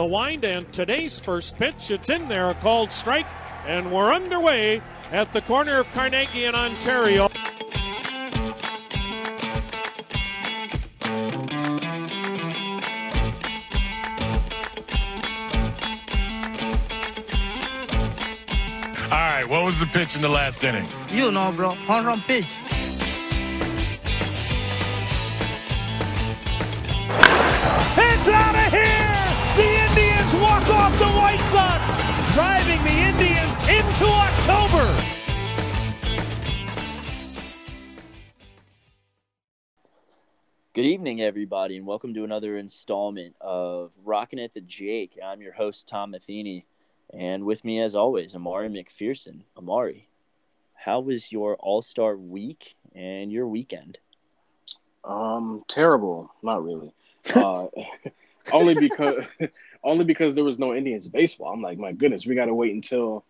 the wind, and today's first pitch, it's in there, a called strike, and we're underway at the corner of Carnegie and Ontario. All right, what was the pitch in the last inning? You know, bro. Home run pitch. Driving the Indians into October. Good evening, everybody, and welcome to another installment of Rockin' at the Jake. I'm your host, Tom Matheny, and with me, as always, Amari McPherson. Amari, how was your All Star week and your weekend? Um, terrible. Not really. Uh, only because only because there was no Indians baseball. I'm like, my goodness, we got to wait until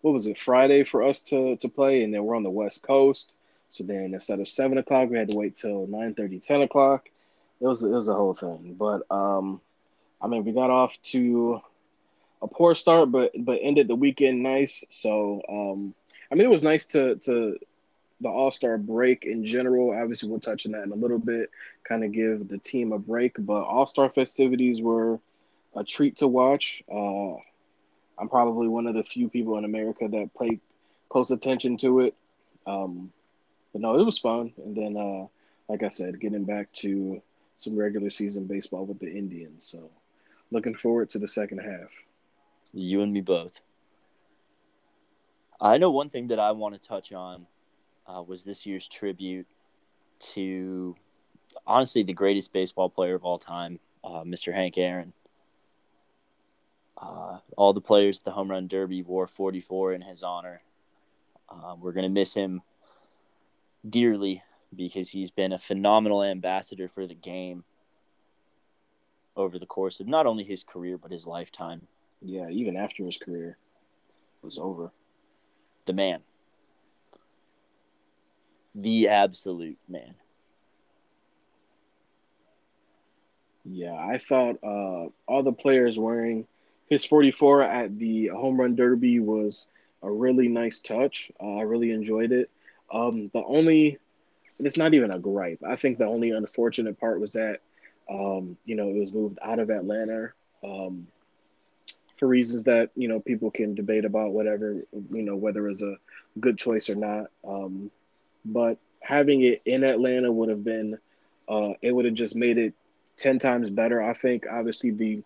what was it Friday for us to to play, and then we're on the West Coast. So then instead of seven o'clock, we had to wait till 9 30, 10 o'clock. It was it was a whole thing. But um, I mean, we got off to a poor start, but but ended the weekend nice. So um, I mean, it was nice to to the All Star break in general. Obviously, we'll touch on that in a little bit, kind of give the team a break. But All Star festivities were a treat to watch. Uh, I'm probably one of the few people in America that paid close attention to it. Um, but no, it was fun. And then, uh, like I said, getting back to some regular season baseball with the Indians. So, looking forward to the second half. You and me both. I know one thing that I want to touch on uh, was this year's tribute to honestly the greatest baseball player of all time, uh, Mr. Hank Aaron. Uh, all the players at the Home Run Derby wore 44 in his honor. Uh, we're going to miss him dearly because he's been a phenomenal ambassador for the game over the course of not only his career but his lifetime. Yeah, even after his career was over. The man the absolute man. Yeah, I thought uh, all the players wearing his 44 at the home run derby was a really nice touch. Uh, I really enjoyed it. Um, the only, it's not even a gripe. I think the only unfortunate part was that, um, you know, it was moved out of Atlanta um, for reasons that, you know, people can debate about whatever, you know, whether it's a good choice or not. Um, but having it in Atlanta would have been uh, it would have just made it ten times better. I think obviously the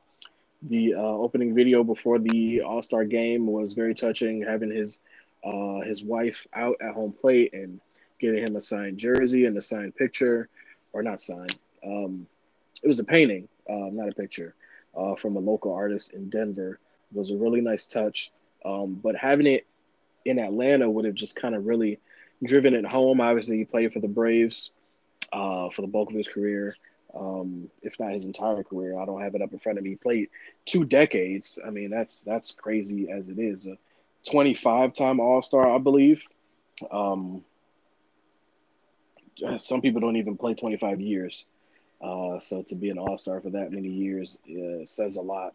the uh, opening video before the All Star game was very touching, having his uh, his wife out at home plate and giving him a signed jersey and a signed picture, or not signed. Um, it was a painting, uh, not a picture, uh, from a local artist in Denver. It was a really nice touch. Um, but having it in Atlanta would have just kind of really driven it home. Obviously, he played for the Braves uh, for the bulk of his career, um, if not his entire career. I don't have it up in front of me. He played two decades. I mean, that's that's crazy as it is. A 25 time All Star, I believe. Um, some people don't even play 25 years. Uh, so to be an All Star for that many years uh, says a lot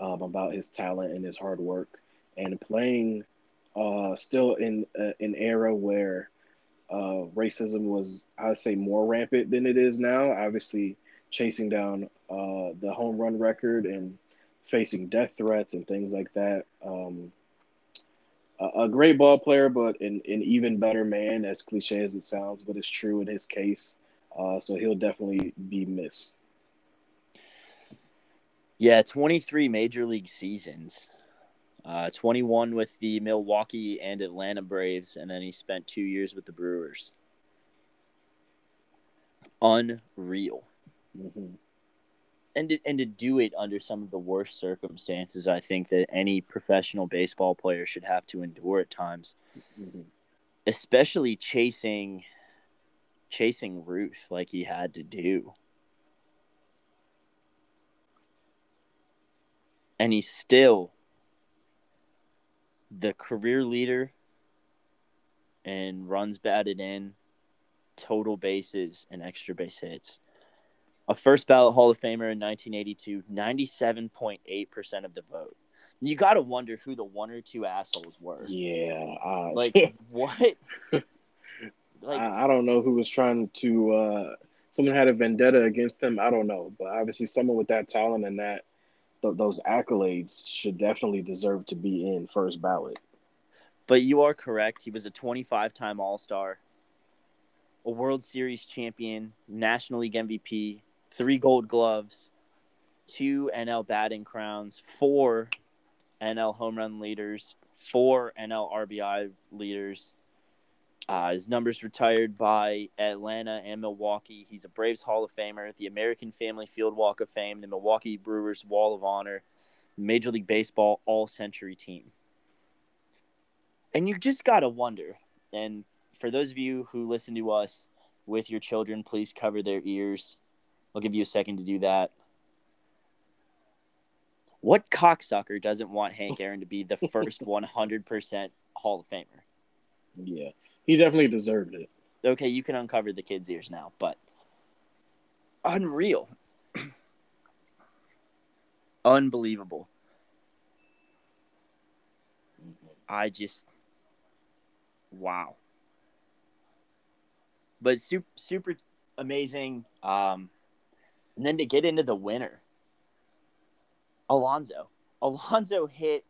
um, about his talent and his hard work. And playing uh, still in uh, an era where uh, racism was, I'd say, more rampant than it is now. Obviously, chasing down uh, the home run record and facing death threats and things like that. Um, a, a, great ball player, but an, an even better man, as cliche as it sounds, but it's true in his case. Uh, so he'll definitely be missed. Yeah, 23 major league seasons. Uh, 21 with the Milwaukee and Atlanta Braves, and then he spent two years with the Brewers. Unreal. Mm-hmm. And to, and to do it under some of the worst circumstances, I think that any professional baseball player should have to endure at times, mm-hmm. especially chasing chasing Ruth like he had to do. And he still the career leader and runs batted in, total bases, and extra base hits. a first ballot Hall of Famer in 1982, 97.8% of the vote. You got to wonder who the one or two assholes were. Yeah, uh, Like, what? Like, I, I don't know who was trying to. Uh, someone had a vendetta against him. I don't know, but obviously, someone with that talent and that th- those accolades should definitely deserve to be in first ballot. but you are correct. He was a 25 time All Star, a World Series champion, National League MVP, three gold gloves, two NL batting crowns, four NL home run leaders, four NL RBI leaders. Uh, his numbers retired by Atlanta and Milwaukee. He's a Braves Hall of Famer, the American Family Field Walk of Fame, the Milwaukee Brewers Wall of Honor, Major League Baseball All Century Team. And you just got to wonder. And for those of you who listen to us with your children, please cover their ears. I'll give you a second to do that. What cocksucker doesn't want Hank Aaron to be the first 100% Hall of Famer? Yeah, he definitely deserved it. Okay, you can uncover the kid's ears now, but unreal. Unbelievable. I just wow. But super super amazing. Um and then to get into the winner. Alonso. Alonso hit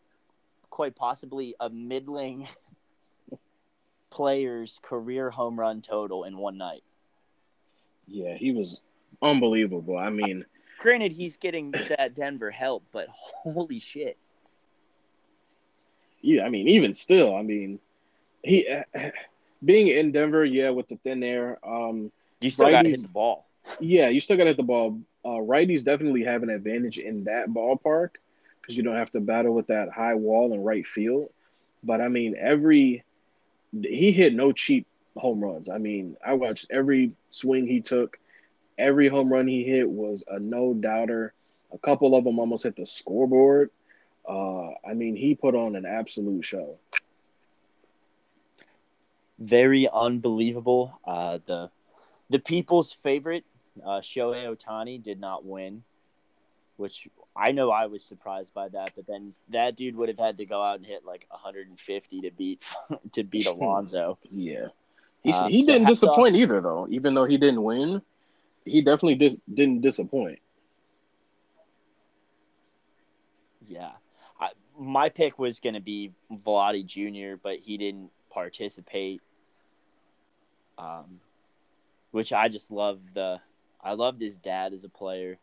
quite possibly a middling player's career home run total in one night. Yeah, he was unbelievable. I mean, Granted, he's getting that Denver help, but holy shit. yeah, I mean, even still, I mean, he being in Denver, yeah, with the thin air, um, You still got to hit the ball. yeah, you still got to hit the ball. Uh, righties definitely have an advantage in that ballpark because you don't have to battle with that high wall in right field. But I mean, every he hit no cheap home runs. I mean, I watched every swing he took. Every home run he hit was a no doubter. A couple of them almost hit the scoreboard. Uh, I mean, he put on an absolute show. Very unbelievable. Uh, the the people's favorite, uh, Shohei Ohtani, did not win, which I know I was surprised by that. But then that dude would have had to go out and hit like 150 to beat to beat Alonso. Yeah, he Um, he so didn't hats off- disappoint either, though. Even though he didn't win, he definitely dis- didn't disappoint. Yeah, I, my pick was going to be Vladi Jr., but he didn't participate. Um, which I just love the. I loved his dad as a player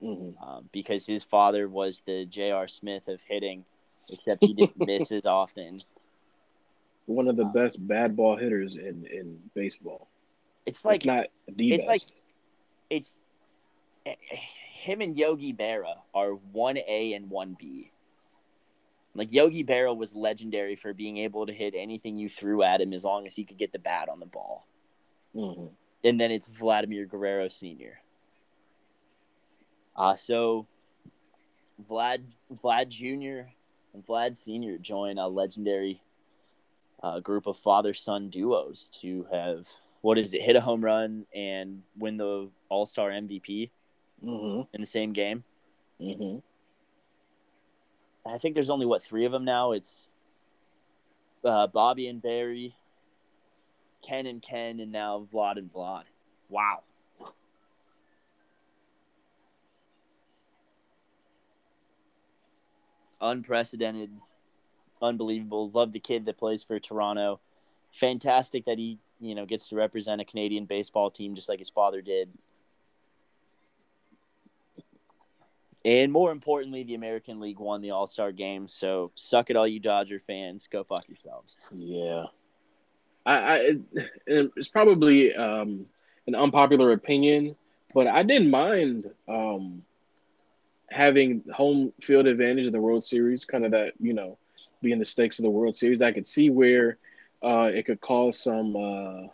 hmm um, because his father was the J.R. Smith of hitting, except he didn't miss as often. One of the Uh, best bad ball hitters in in baseball. It's Like like not the it's best. like it's eh, him and Yogi Berra are one A and one B. Like Yogi Berra was legendary for being able to hit anything you threw at him as long as he could get the bat on the ball. Mhm. And then it's Vladimir Guerrero Sr. Uh, so Vlad Vlad Jr. and Vlad Sr. join a legendary uh, group of father son duos to have what is it hit a home run and win the All Star MVP Mhm. in the same game. Mhm. I think there's only what three of them now. It's uh, Bobby and Barry, Ken and Ken, and now Vlad and Vlad. Wow. Unprecedented, unbelievable. Love the kid that plays for Toronto. Fantastic that he, you know, gets to represent a Canadian baseball team just like his father did. And more importantly, the American League won the All Star game. So suck it, all you Dodger fans. Go fuck yourselves. Yeah. I, I it's probably um, an unpopular opinion, but I didn't mind um, having home field advantage in the World Series, kind of that you know, being the stakes of the World Series. I could see where uh, it could cause some uh,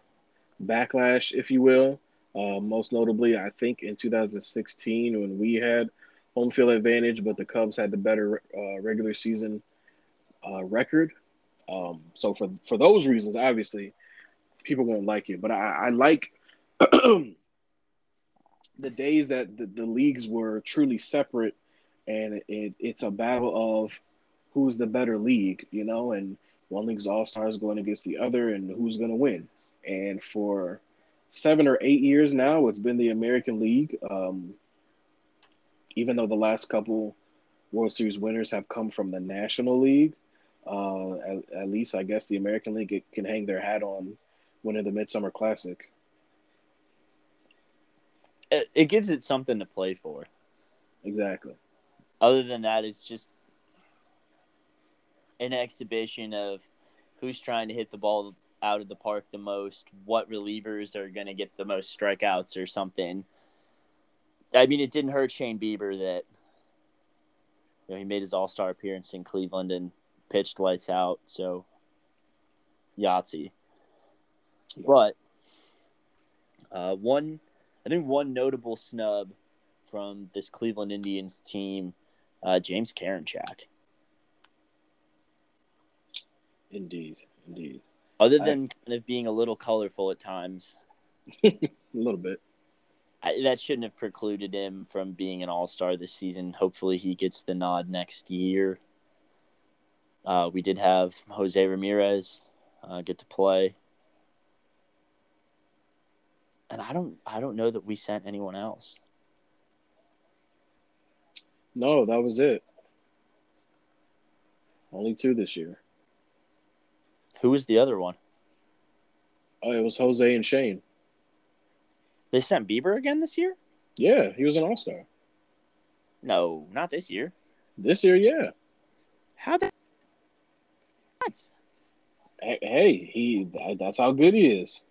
backlash, if you will. Uh, most notably, I think in 2016 when we had home field advantage, but the Cubs had the better uh, regular season uh, record. Um, so for for those reasons, obviously, people won't like it. But I, I like the days that the, the leagues were truly separate and it, it's a battle of who's the better league, you know, and one league's all stars going against the other and who's going to win. And for seven or eight years now, it's been the American League. Um, even though the last couple World Series winners have come from the National League, uh, at, at, least I guess the American League can hang their hat on winning the Midsummer Classic. It, it gives it something to play for. Exactly. Other than that, it's just an exhibition of who's trying to hit the ball out of the park the most, what relievers are going to get the most strikeouts or something. I mean, it didn't hurt Shane Bieber that you know he made his All Star appearance in Cleveland and pitched lights out. So Yahtzee. Yeah. But uh, one, I think one notable snub from this Cleveland Indians team, uh, James Karinchak. Indeed, indeed. Other than I, kind of being a little colorful at times, a little bit. I, that shouldn't have precluded him from being an all star this season. Hopefully, he gets the nod next year. Uh, we did have Jose Ramirez uh, get to play, and I don't, I don't know that we sent anyone else. No, that was it. Only two this year. Who was the other one? Oh, it was Jose and Shane. They sent Bieber again this year? Yeah, he was an all star. No, not this year. This year, yeah. How did Hey, he that's how good he is.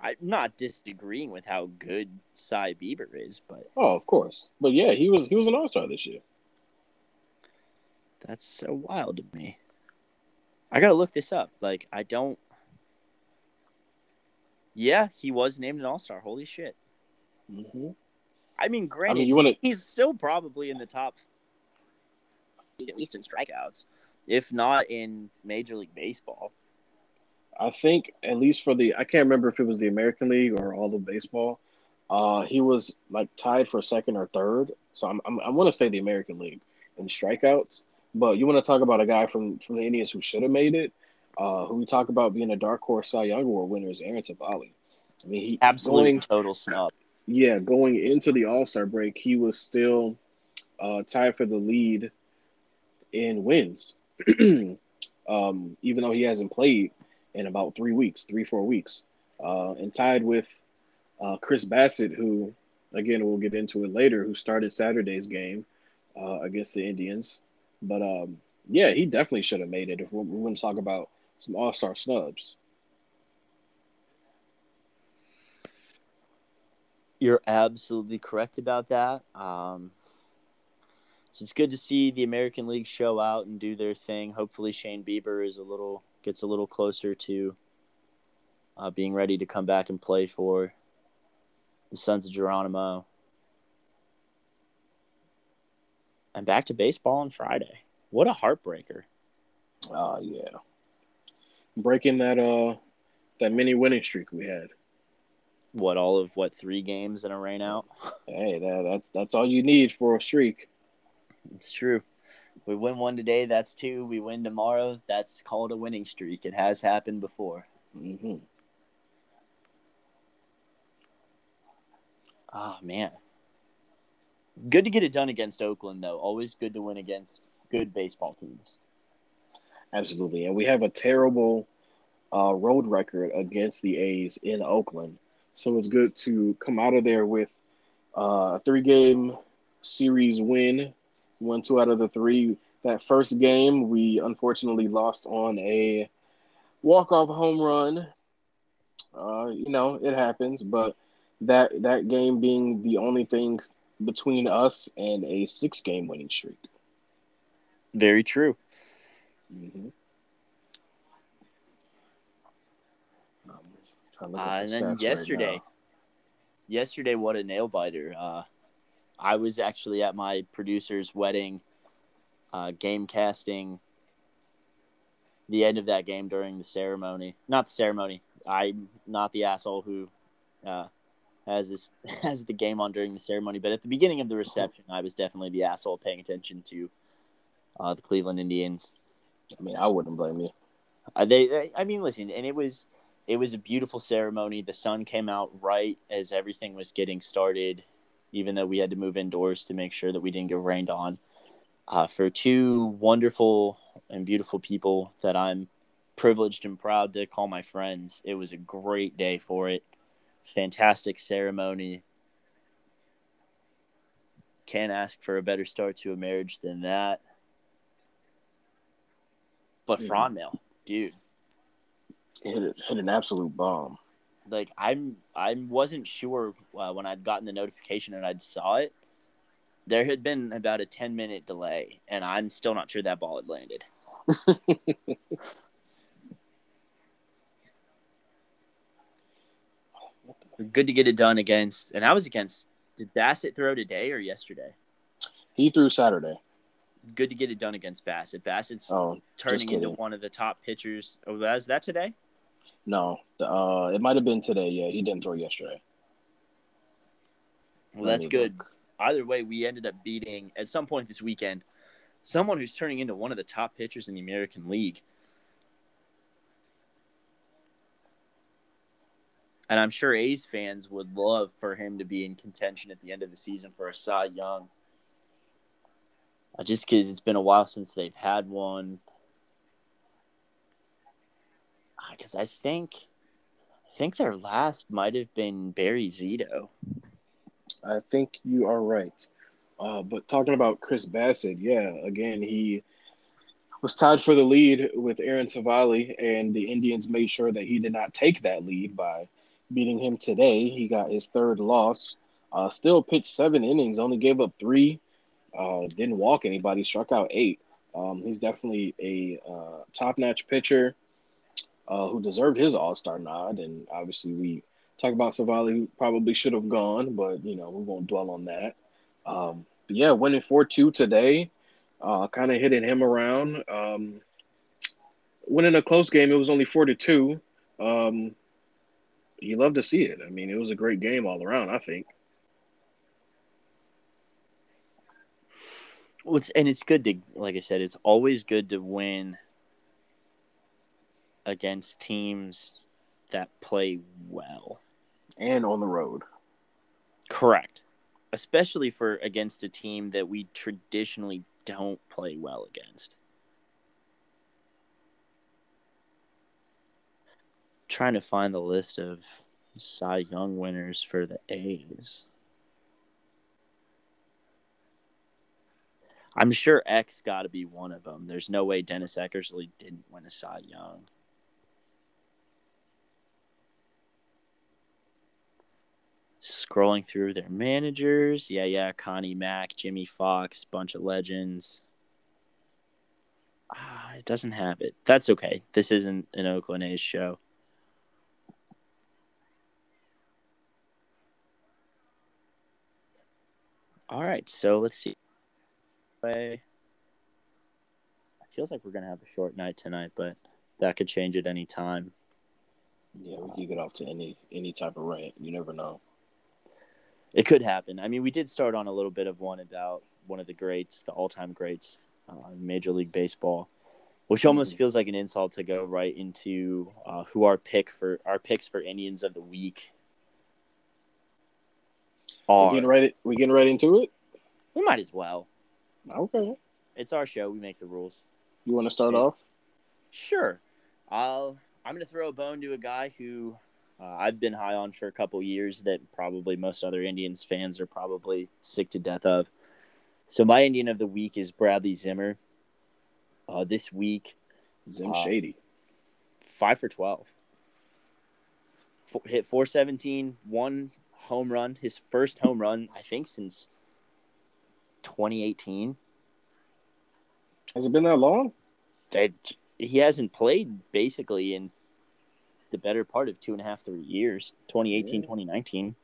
I'm not disagreeing with how good Cy Bieber is, but oh, of course. But yeah, he was he was an all star this year. That's so wild to me. I gotta look this up. Like, I don't. Yeah, he was named an All Star. Holy shit! Mm-hmm. I mean, granted, I mean, you wanna... he's still probably in the top, at least in strikeouts, if not in Major League Baseball. I think at least for the I can't remember if it was the American League or all of baseball. Uh, he was like tied for second or third. So I'm, I'm I want to say the American League in strikeouts. But you want to talk about a guy from from the Indians who should have made it, uh, who we talk about being a dark horse Cy Young Award winner is Aaron Civale. I mean, he absolutely total snub. Yeah, going into the All Star break, he was still uh, tied for the lead in wins, um, even though he hasn't played in about three weeks, three four weeks, uh, and tied with uh, Chris Bassitt, who again we'll get into it later, who started Saturday's game uh, against the Indians. But um, yeah, he definitely should have made it if we, we want to talk about some All Star snubs. You're absolutely correct about that. Um, so it's good to see the American League show out and do their thing. Hopefully, Shane Bieber is a little gets a little closer to uh, being ready to come back and play for the Sons of Geronimo. and back to baseball on Friday. What a heartbreaker. Oh yeah. Breaking that uh that mini winning streak we had. What all of what three games in a rain out? Hey, that, that that's all you need for a streak. It's true. We win one today, that's two. We win tomorrow, that's called a winning streak. It has happened before. Mm-hmm. Oh man, Good to get it done against Oakland, though. Always good to win against good baseball teams. Absolutely. And we have a terrible uh, road record against the A's in Oakland. So it's good to come out of there with uh, a three game series win, one, two out of the three. That first game, we unfortunately lost on a walk off home run. Uh, you know, it happens, but that that game being the only thing between us and a six game winning streak. Very true. Mm-hmm. Um, uh, and then yesterday, right yesterday, what a nail biter. Uh, I was actually at my producer's wedding, uh, game casting the end of that game during the ceremony. Not the ceremony. I'm not the asshole who uh, has this has the game on during the ceremony. But at the beginning of the reception, I was definitely the asshole paying attention to uh, the Cleveland Indians. I mean, I wouldn't blame you. Uh, they, they, I mean, listen, and it was it was a beautiful ceremony. The sun came out right as everything was getting started, even though we had to move indoors to make sure that we didn't get rained on. Uh, for two wonderful and beautiful people that I'm privileged and proud to call my friends, it was a great day for it. Fantastic ceremony. Can't ask for a better start to a marriage than that. But Mhm. Franmil, dude, Hit, it, hit an absolute bomb. Like I'm I wasn't sure uh, when I'd gotten the notification and I'd saw it. There had been about a ten minute delay, and I'm still not sure that ball had landed. Good to get it done against, and I was against. Did Bassitt throw today or yesterday? He threw Saturday. Good to get it done against Bassitt. Bassitt's Oh turning into one of the top pitchers. Oh, was that today? No, uh, it might have been today. Yeah, he didn't throw yesterday. Well, that's good. look. Either way, we ended up beating at some point this weekend someone who's turning into one of the top pitchers in the American League. And I'm sure A's fans would love for him to be in contention at the end of the season for a Cy Young. Uh, just because it's been a while since they've had one. Because I think, I think their last might have been Barry Zito. I think you are right. Uh, but talking about Chris Bassitt, yeah, again, he was tied for the lead with Aaron Civale, and the Indians made sure that he did not take that lead by beating him today. He got his third loss. Uh, still pitched seven innings, only gave up three. Uh, didn't walk anybody, struck out eight. Um, he's definitely a uh, top-notch pitcher uh, who deserved his All-Star nod, and obviously we talk about Civale, who probably should have gone, but you know we won't dwell on that. Um, but yeah, winning four two today, uh, kind of hitting him around. Um, winning a close game, it was only four to two. Um, you love to see it. I mean, it was a great game all around. I think. Well, it's, and it's good to, like I said, it's always good to win against teams that play well. And on the road, Correct. Especially for against a team that we traditionally don't play well against. Trying to find the list of Cy Young winners for the A's. I'm sure X got to be one of them. There's no way Dennis Eckersley didn't win a Cy Young. Scrolling through their managers. Yeah, yeah. Connie Mack, Jimmie Foxx, bunch of legends. Ah, it doesn't have it. That's okay. This isn't an Oakland A's show. All right, so let's see. It feels like we're gonna have a short night tonight, but that could change at any time. yeah, we could get off to any any type of rant. You never know. It could happen. I mean, we did start on a little bit of one about one of the greats, the all-time greats, uh, in Major League Baseball, which almost Mhm. feels like an insult to go right into uh, who our pick for our picks for Indians of the week We are. getting right. We getting right into it. We might as well. Okay. It's our show. We make the rules. You want to start Yeah. off? Sure. I'll. I'm going to throw a bone to a guy who uh, I've been high on for a couple years that probably most other Indians fans are probably sick to death of. So my Indian of the week is Bradley Zimmer. Uh, this week, Zim Uh, Shady. five for twelve. Four, hit four seventeen, one home run. His first home run, I think, since 2018. Has it been that long? They, he hasn't played basically in the better part of two and a half, three years 2018, Yeah. 2019.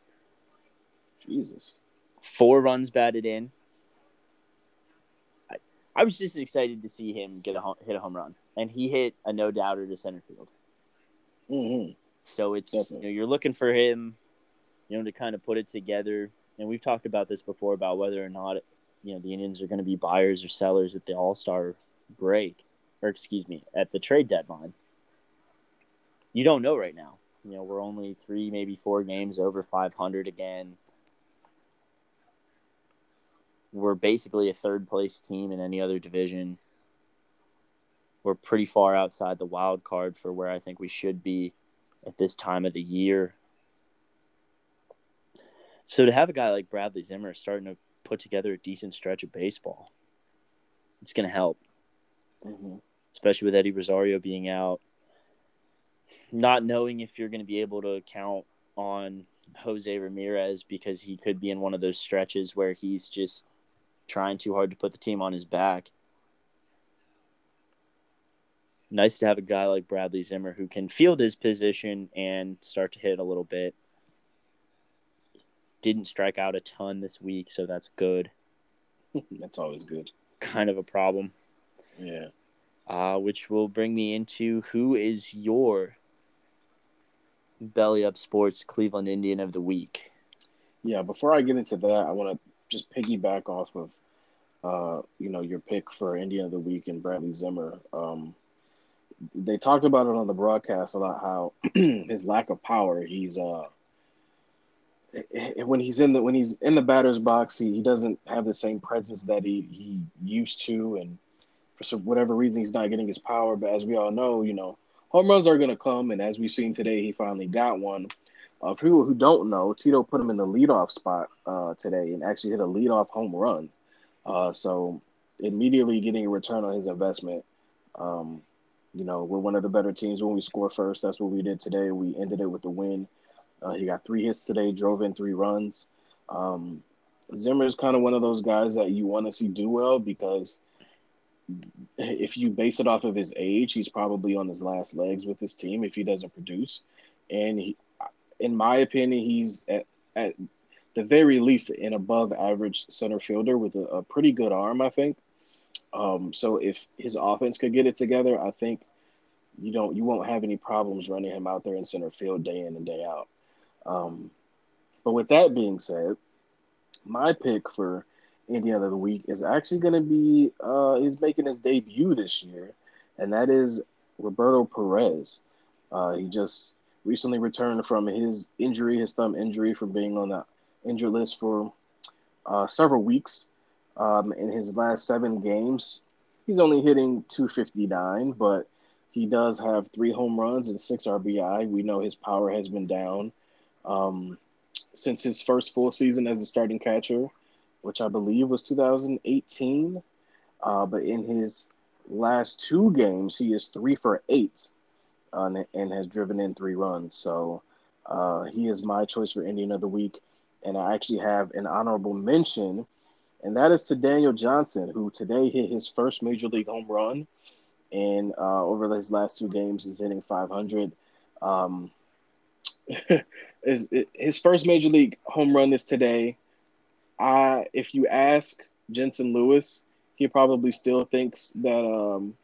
Jesus. Four runs batted in. I, I was just excited to see him get a home, hit a home run, and he hit a no doubter to center field. hmm So it's you know you're looking for him you know, to kind of put it together. And we've talked about this before about whether or not, you know, the Indians are going to be buyers or sellers at the All Star break, or excuse me, at the trade deadline. You don't know right now. You know, we're only three, maybe four games over 500 again. We're basically a third place team in any other division. We're pretty far outside the wild card for where I think we should be at this time of the year. So to have a guy like Bradley Zimmer starting to put together a decent stretch of baseball, it's going to help, Mm-hmm. especially with Eddie Rosario being out. Not knowing if you're going to be able to count on Jose Ramirez because he could be in one of those stretches where he's just trying too hard to put the team on his back. Nice to have a guy like Bradley Zimmer who can field his position and start to hit a little bit. Didn't strike out a ton this week, so that's good. That's always good. Kind of a problem. Yeah. uh, which will bring me into who is your belly up sports Cleveland Indian of the week. Yeah, before I get into that, I want to just piggyback off of, uh, you know, your pick for Indian of the Week and Bradley Zimmer. Um, they talked about it on the broadcast a lot how his lack of power. He's uh, when he's in the when he's in the batter's box, he, he doesn't have the same presence that he he used to, and for whatever reason, he's not getting his power. But as we all know, you know, home runs are going to come, and as we've seen today, he finally got one. Uh, for people who don't know, Tito put him in the leadoff spot uh, today and actually hit a leadoff home run. Uh, so immediately getting a return on his investment. Um, you know, we're one of the better teams when we score first. That's what we did today. We ended it with the win. Uh, he got three hits today, drove in three runs. Um, Zimmer is kind of one of those guys that you want to see do well because if you base it off of his age, he's probably on his last legs with this team if he doesn't produce. And he, in my opinion, he's at, at the very least an above average center fielder with a, a pretty good arm, I think. Um, so if his offense could get it together, I think you don't you won't have any problems running him out there in center field day in and day out. Um, but with that being said, my pick for Indiana of the week is actually going to be uh, he's making his debut this year, and that is Roberto Perez. Uh, he just recently returned from his injury, his thumb injury, from being on the injured list for uh, several weeks. Um, in his last seven games, he's only hitting 259, but he does have three home runs and six RBI. We know his power has been down um, since his first full season as a starting catcher, which I believe was 2018. Uh, but in his last two games, he is three for eight uh, and has driven in three runs. So uh, he is my choice for Indian of the Week. And I actually have an honorable mention, and that is to Daniel Johnson, who today hit his first major league home run. And uh, over his last two games, is hitting 500. Um, is his first major league home run is today. I, if you ask Jensen Lewis, he probably still thinks that um,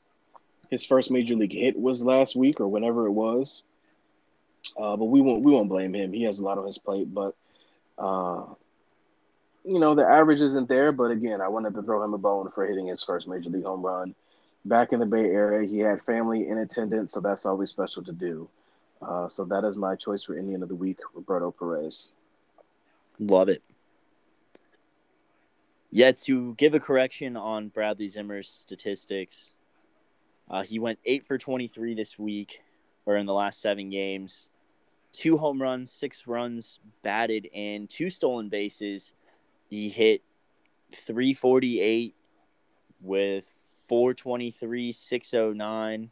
his first major league hit was last week or whenever it was. Uh, but we won't we won't blame him. He has a lot on his plate, but uh, you know the average isn't there. But again, I wanted to throw him a bone for hitting his first major league home run. Back in the Bay Area, he had family in attendance, so that's always special to do. Uh, so that is my choice for Indian of the Week, Roberto Perez. Love it. Yeah, to give a correction on Bradley Zimmer's statistics, uh, he went eight for 23 this week, or in the last seven games. Two home runs, six runs batted in, two stolen bases. He hit 348 with 423, 609,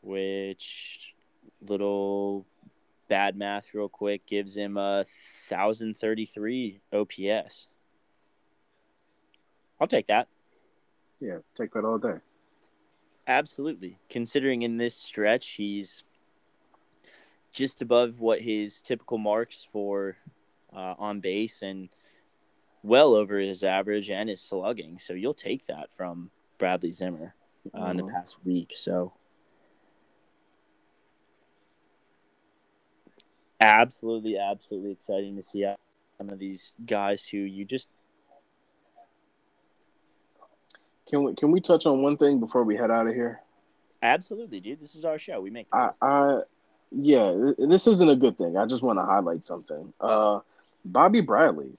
which little bad math real quick gives him a 1033 OPS. I'll take that. Yeah, take that all day. Absolutely. Considering in this stretch he's just above what his typical marks for uh, on base and well over his average and his slugging. So you'll take that from Bradley Zimmer uh, in the Mhm. past week. So Absolutely, absolutely exciting to see some of these guys who you just Can we can we touch on one thing before we head out of here? absolutely, dude. This is our show. We make. I, I yeah, this isn't a good thing. I just want to highlight something. Uh, Bobby Bradley,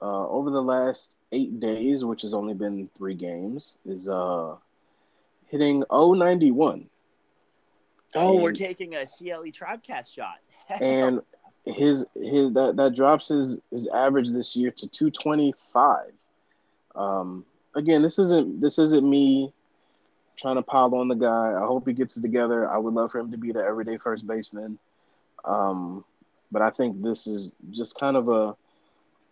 uh, over the last eight days, which has only been three games, is uh hitting 091. oh, we're taking a CLE Tribecast shot. and his his that that drops his his average this year to 225 um again this isn't this isn't me trying to pile on the guy. I hope he gets it together. I would love for him to be the everyday first baseman. Um but i think this is just kind of a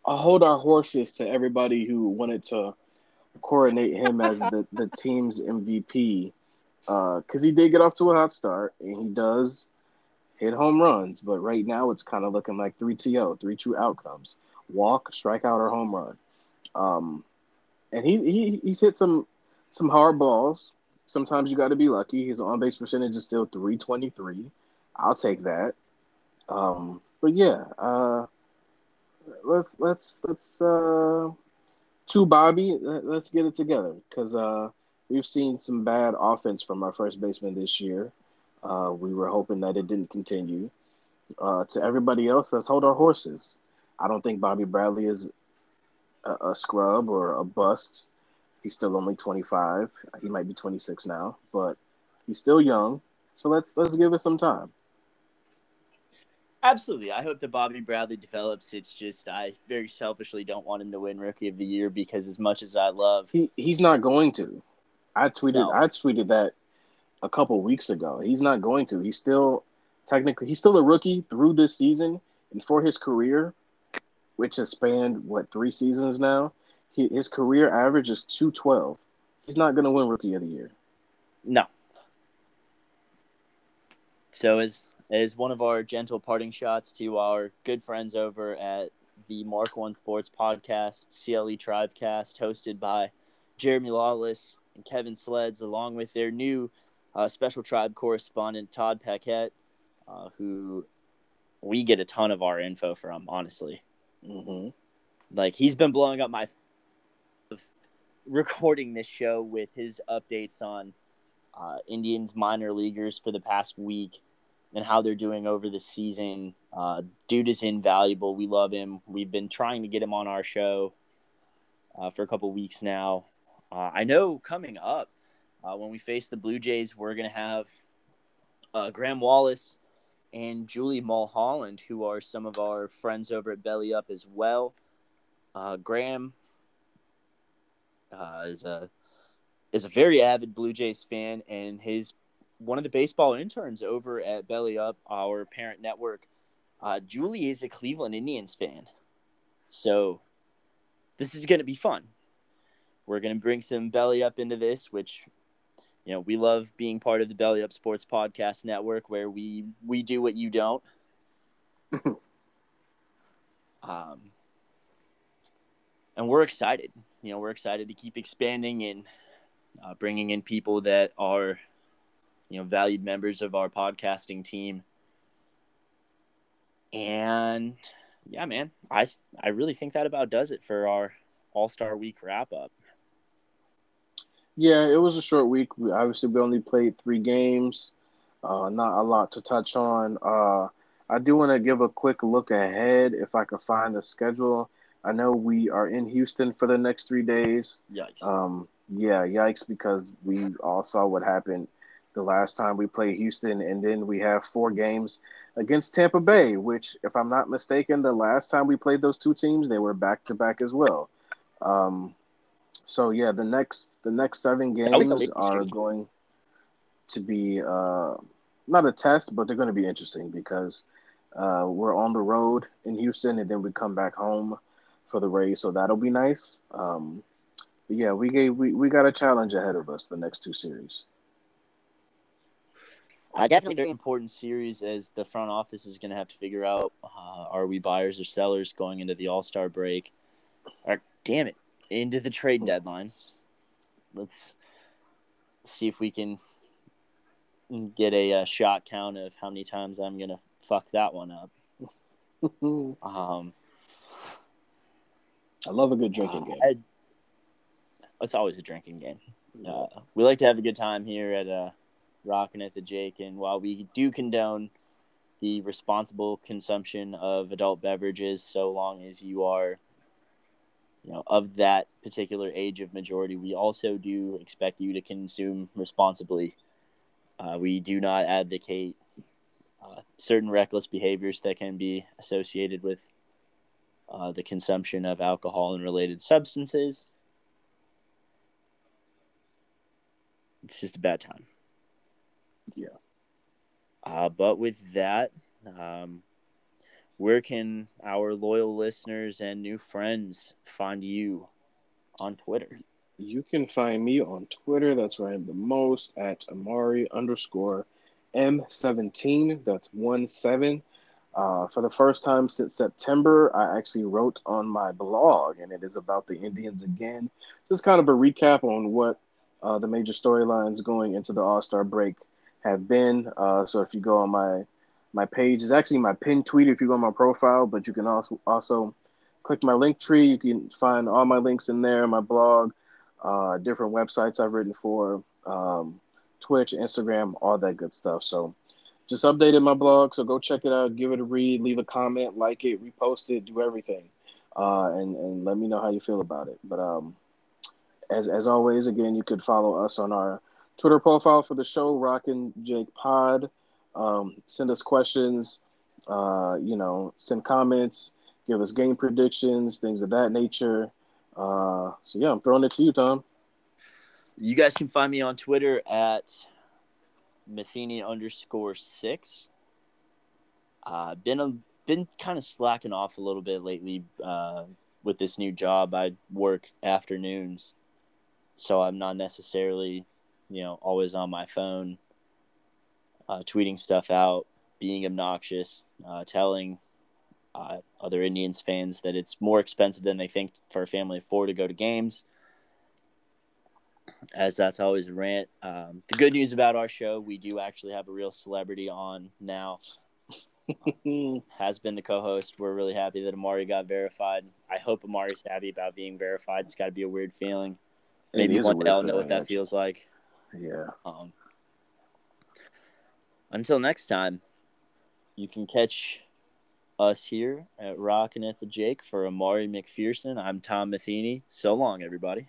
a hold our horses to everybody who wanted to coordinate him as the the team's mvp because he did get off to a hot start and he does hit home runs, but right now it's kind of looking like three TO, three true outcomes: walk, strikeout, or home run. Um, and he, he he's hit some some hard balls. Sometimes you got to be lucky. His on base percentage is still three twenty three. I'll take that. Um, but yeah, uh, let's let's let's uh, to Bobby. let- Let's get it together because uh, we've seen some bad offense from our first baseman this year. Uh, we were hoping that it didn't continue. Uh, to everybody else, let's hold our horses. I don't think Bobby Bradley is a, a scrub or a bust. He's still only 25. He might be 26 now, but he's still young. So let's let's give it some time. Absolutely. I hope that Bobby Bradley develops. It's just I very selfishly don't want him to win Rookie of the Year because as much as I love, He he's not going to. I tweeted No. I tweeted that a couple weeks ago. He's not going to. He's still technically he's still a rookie through this season and for his career, which has spanned what three seasons now. He, his career average is two twelve. He's not going to win Rookie of the Year. no. So as as one of our gentle parting shots to our good friends over at the Mark One Sports Podcast, CLE Tribecast, hosted by Jeremy Lawless and Kevin Sleds, along with their new uh, special tribe correspondent Todd Paquette, uh, who we get a ton of our info from. Honestly, Mm-hmm. like he's been blowing up my recording this show with his updates on uh, Indians minor leaguers for the past week and how they're doing over the season. Uh, dude is invaluable. We love him. We've been trying to get him on our show uh, for a couple weeks now. Uh, I know coming up uh, when we face the Blue Jays, we're going to have uh, Graham Wallace and Julie Mulholland, who are some of our friends over at Belly Up as well. Uh, Graham uh, is a is a very avid Blue Jays fan, and his one of the baseball interns over at Belly Up, our parent network. Uh, Julie is a Cleveland Indians fan, so this is going to be fun. We're going to bring some Belly Up into this, which you know we love being part of the Belly Up Sports Podcast Network, where we we do what you don't. um, and we're excited. You know, we're excited to keep expanding and uh, bringing in people that are, you know, valued members of our podcasting team. And yeah, man, I I really think that about does it for our All Star Week wrap up. Yeah, it was a short week. We obviously we only played three games. Uh, not a lot to touch on. Uh, I do want to give a quick look ahead if I can find the schedule. I know we are in Houston for the next three days. Yikes! Um, yeah, yikes, because we all saw what happened the last time we played Houston, and then we have four games against Tampa Bay, which, if I'm not mistaken, the last time we played those two teams, they were back to back as well. Um, so yeah, the next the next seven games are game. going to be uh, not a test, but they're going to be interesting because uh, we're on the road in Houston, and then we come back home for the Rays, so that'll be nice. Um, but yeah, we gave we, we got a challenge ahead of us the next two series. Uh, definitely very important series as the front office is going to have to figure out uh, are we buyers or sellers going into the All Star break, or damn it, into the trade deadline. Let's see if we can get a, uh shot count of how many times I'm going to fuck that one up. Um, I love a good drinking uh, game. I- it's always a drinking game. Uh, we like to have a good time here at uh, Rockin' at the Jake, and while we do condone the responsible consumption of adult beverages, so long as you are, you know, of that particular age of majority, we also do expect you to consume responsibly. Uh, we do not advocate uh, certain reckless behaviors that can be associated with uh, the consumption of alcohol and related substances. It's just a bad time. Yeah. Uh, but with that, um, where can our loyal listeners and new friends find you on Twitter? You can find me on Twitter. That's where I am the most at Amari underscore M17. That's one seven. Uh, for the first time since September, I actually wrote on my blog, and it is about the Indians again. Just kind of a recap on what uh, the major storylines going into the All Star break have been. Uh, so if you go on my my page, is actually my pinned tweet if you go on my profile, but you can also also click my link tree. You can find all my links in there, my blog, uh, different websites I've written for, um, Twitch, Instagram, all that good stuff. So just updated my blog, so go check it out, give it a read, leave a comment, like it, repost it, do everything, uh, and and let me know how you feel about it. But um, as as always, again, you could follow us on our Twitter profile for the show, Rockin' Jake Pod. Um, send us questions, uh, you know, send comments, give us game predictions, things of that nature. Uh, so yeah, I'm throwing it to you, Tom. You guys can find me on Twitter at Matheny underscore six. Uh, been a, been kind of slacking off a little bit lately uh, with this new job. I work afternoons, so I'm not necessarily, you know, always on my phone, uh, tweeting stuff out, being obnoxious, uh, telling uh, other Indians fans that it's more expensive than they think for a family of four to go to games as that's always a rant. Um, the good news about our show, we do actually have a real celebrity on now. Has been the co-host. We're really happy that Amari got verified. I hope Amari's happy about being verified. It's got to be a weird feeling. Maybe one day I'll know what that feels like. Yeah. Um, until next time, you can catch us here at Rockin' at the Jake for Amari McPherson. I'm Tom Matheny. So long, everybody.